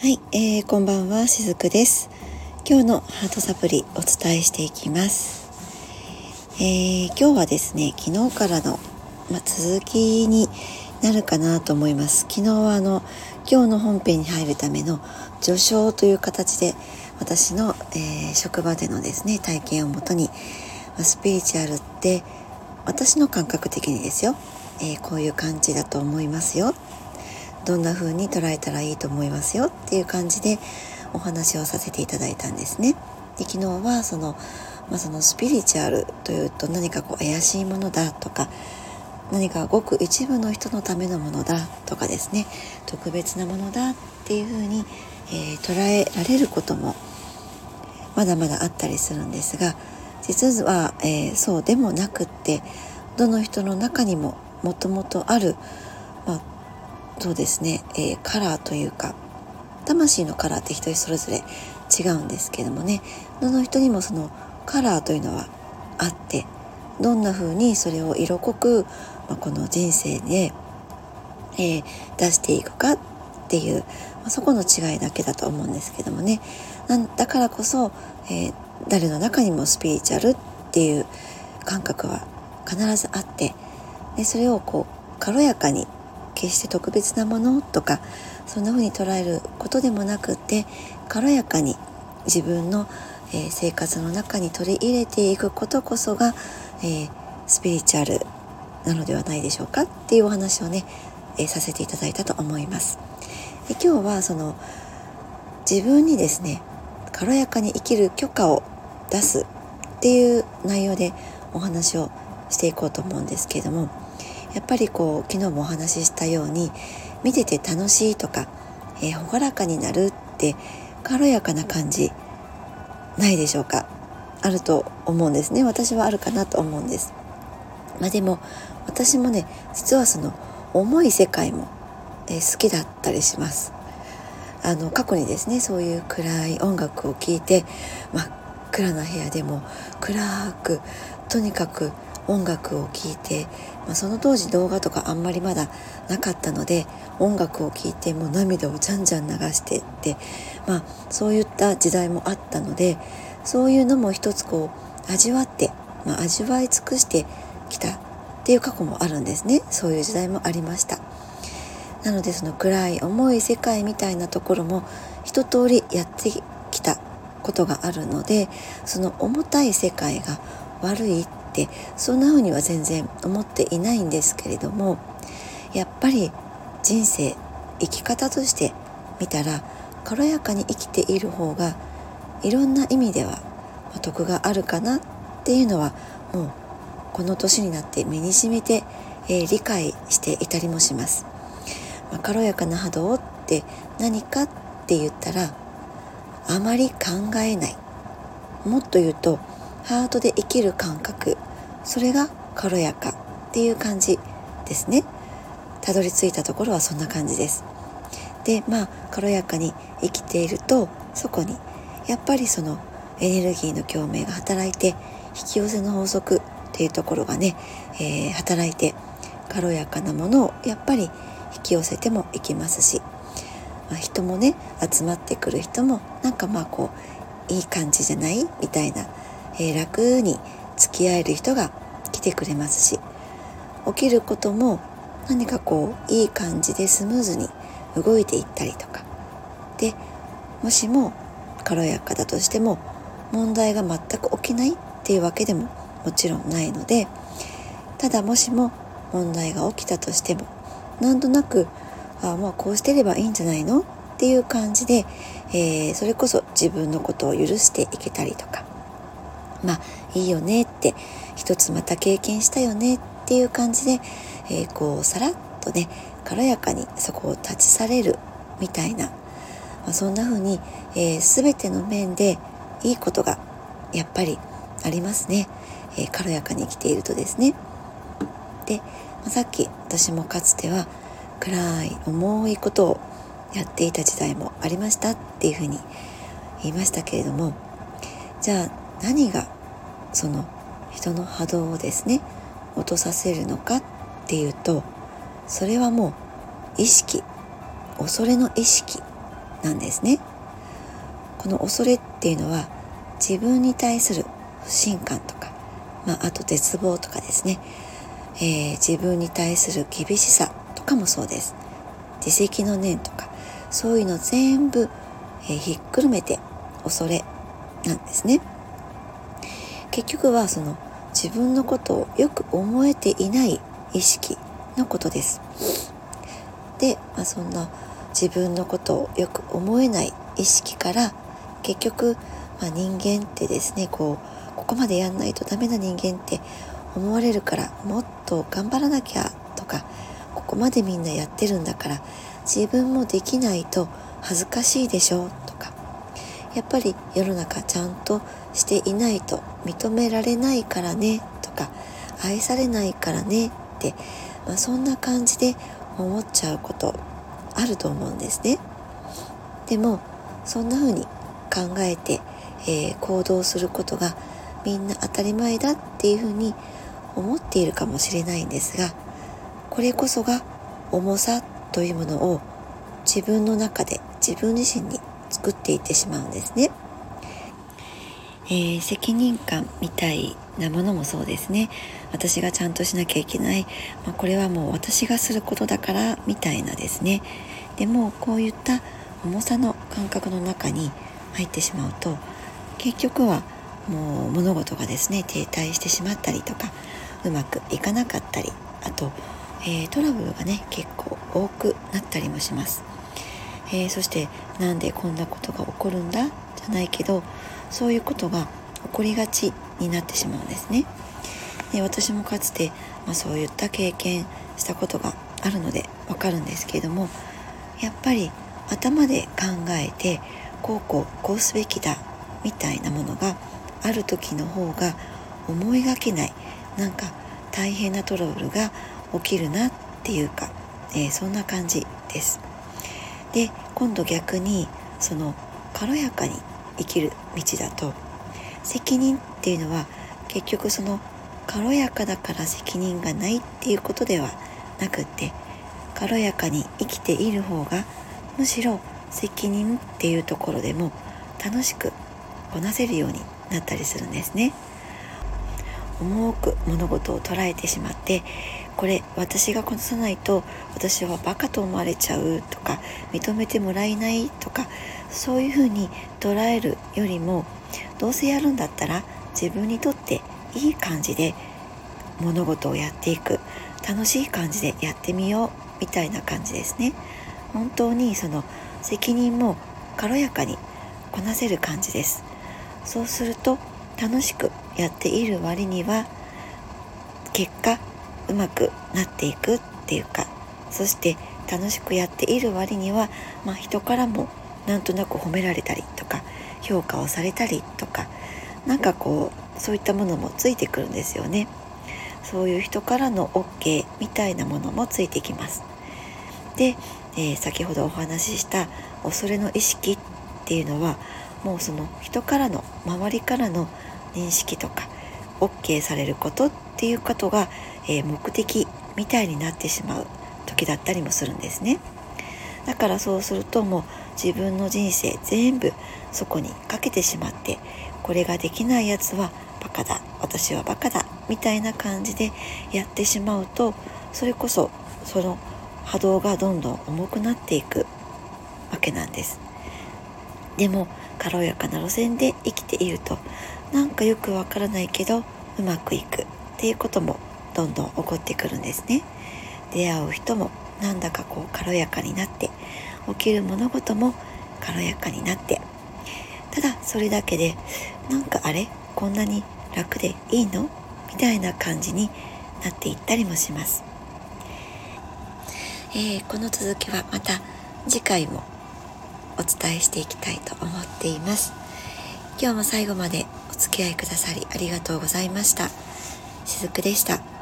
はい、えー、こんばんは、しずくです。今日のハートサプリお伝えしていきます。えー、今日はですね、昨日からの、ま続きになるかなと思います。昨日はあの、今日の本編に入るための序章という形で、私の、えー、職場でのですね、体験をもとに、まスピリチュアルって私の感覚的にですよ、えー、こういう感じだと思いますよどんな風に捉えたらいいと思いますよっていう感じでお話をさせていただいたんですね。で昨日はその,、まあ、そのスピリチュアルというと何かこう怪しいものだとか何かごく一部の人のためのものだとかですね特別なものだっていう風に、えー、捉えられることもまだまだあったりするんですが実は、えー、そうでもなくってどの人の中にももともとある、そうですね、えー、カラーというか魂のカラーって人それぞれ違うんですけどもね。どの人にもそのカラーというのはあってどんな風にそれを色濃く、まあ、この人生で、えー、出していくかっていう、まあ、そこの違いだけだと思うんですけどもね。なんだからこそ、えー、誰の中にもスピリチュアルっていう感覚は必ずあってでそれをこう軽やかに決して特別なものとかそんな風に捉えることでもなくって軽やかに自分の、えー、生活の中に取り入れていくことこそが、えー、スピリチュアルなのではないでしょうかっていうお話をね、えー、させていただいたと思います。で今日はその自分にですね軽やかに生きる許可を出すっていう内容でお話をしていこうと思うんですけれどもやっぱりこう昨日もお話ししたように見てて楽しいとか、えー、朗らかになるって軽やかな感じないでしょうか。あると思うんですね。私はあるかなと思うんです。まあでも私もね実はその重い世界も、えー、好きだったりします。あの過去にですねそういう暗い音楽を聴いて真っ暗な部屋でも暗くとにかく音楽を聴いて、まあ、その当時動画とかあんまりまだなかったので音楽を聴いてもう涙をじゃんじゃん流してって、まあ、そういった時代もあったのでそういうのも一つこう味わって、まあ、味わい尽くしてきたっていう過去もあるんですね。そういう時代もありました。なのでその暗い重い世界みたいなところも一通りやってきたことがあるのでその重たい世界が悪いってそんな風には全然思っていないんですけれどもやっぱり人生生き方として見たら軽やかに生きている方がいろんな意味では得があるかなっていうのはもうこの年になって身にしめて、えー、理解していたりもします。まあ、軽やかな波動って何かって言ったらあまり考えないもっと言うとハートで生きる感覚。それが軽やかっていう感じですね。たどり着いたところはそんな感じです。でまあ軽やかに生きているとそこにやっぱりそのエネルギーの共鳴が働いて引き寄せの法則っていうところがね、えー、働いて軽やかなものをやっぱり引き寄せてもいきますし、まあ、人もね集まってくる人もなんかまあこういい感じじゃない？みたいな、えー、楽に付き合える人が来てくれますし起きることも何かこういい感じでスムーズに動いていったりとか。でもしも軽やかだとしても問題が全く起きないっていうわけでももちろんないのでただもしも問題が起きたとしてもなんとなくあまあこうしてればいいんじゃないの？っていう感じで、えー、それこそ自分のことを許していけたりとか。まあいいよねって一つまた経験したよねっていう感じで、えー、こうさらっとね軽やかにそこを立ち去れるみたいな、まあ、そんな風に、えー、全ての面でいいことがやっぱりありますね、えー、軽やかに生きているとですね。で、まあ、さっき私もかつては暗い重いことをやっていた時代もありましたっていうふうに言いましたけれどもじゃあ何がその人の波動をですね落とさせるのかっていうとそれはもう意識恐れの意識なんですね。この恐れっていうのは自分に対する不信感とか、まあ、あと絶望とかですね、えー、自分に対する厳しさとかもそうです。自責の念とかそういうの全部、えー、ひっくるめて恐れなんですね。結局はその自分のことをよく思えていない意識のことです。で、まあ、そんな自分のことをよく思えない意識から結局、まあ、人間ってですねこうここまでやんないとダメな人間って思われるからもっと頑張らなきゃとかここまでみんなやってるんだから自分もできないと恥ずかしいでしょとかやっぱり世の中ちゃんとしていないと認められないからねとか愛されないからねって、まあ、そんな感じで思っちゃうことあると思うんですね。でもそんな風に考えて、えー、行動することがみんな当たり前だっていう風に思っているかもしれないんですがこれこそが重さというものを自分の中で自分自身に作っていってしまうんですね。えー、責任感みたいなものもそうですね。私がちゃんとしなきゃいけない、まあ、これはもう私がすることだからみたいなですね。でもこういった重さの感覚の中に入ってしまうと結局はもう物事がですね停滞してしまったりとかうまくいかなかったりあと、えー、トラブルがね結構多くなったりもします、えー、そしてなんでこんなことが起こるんだ？ないけどそういうことが起こりがちになってしまうんですねで私もかつて、まあ、そういった経験したことがあるのでわかるんですけれどもやっぱり頭で考えてこうこうこうすべきだみたいなものがある時の方が思いがけないなんか大変なトラブルが起きるなっていうか、えー、そんな感じです。で今度逆にその軽やかに生きる道だと。責任っていうのは結局その軽やかだから責任がないっていうことではなくって軽やかに生きている方がむしろ責任っていうところでも楽しくこなせるようになったりするんですね。重く物事を捉えてしまってこれ私がこなさないと私はバカと思われちゃうとか認めてもらえないとかそういうふうに捉えるよりもどうせやるんだったら自分にとっていい感じで物事をやっていく楽しい感じでやってみようみたいな感じですね。本当にその責任も軽やかにこなせる感じです。そうすると楽しくやっている割には結果うまくなっていくっていうかそして楽しくやっている割には、まあ、人からもなんとなく褒められたりとか評価をされたりとかなんかこうそういったものもついてくるんですよね。そういう人からの OK みたいなものもついてきます。で、えー、先ほどお話しした恐れの意識っていうのはもうその人からの周りからの認識とか OK されることっていうことが、えー、目的みたいになってしまう時だったりもするんですね。だからそうするともう自分の人生全部そこにかけてしまってこれができないやつはバカだ私はバカだみたいな感じでやってしまうとそれこそその波動がどんどん重くなっていくわけなんです。でも軽やかな路線で生きているとなんかよくわからないけどうまくいく。っていうこともどんどん起こってくるんですね。出会う人もなんだかこう軽やかになって起きる物事も軽やかになって。ただそれだけでなんかあれ？こんなに楽でいいの？みたいな感じになっていったりもします、えー、この続きはまた次回もお伝えしていきたいと思っています。今日も最後までお付き合いくださりありがとうございましたしずくでした。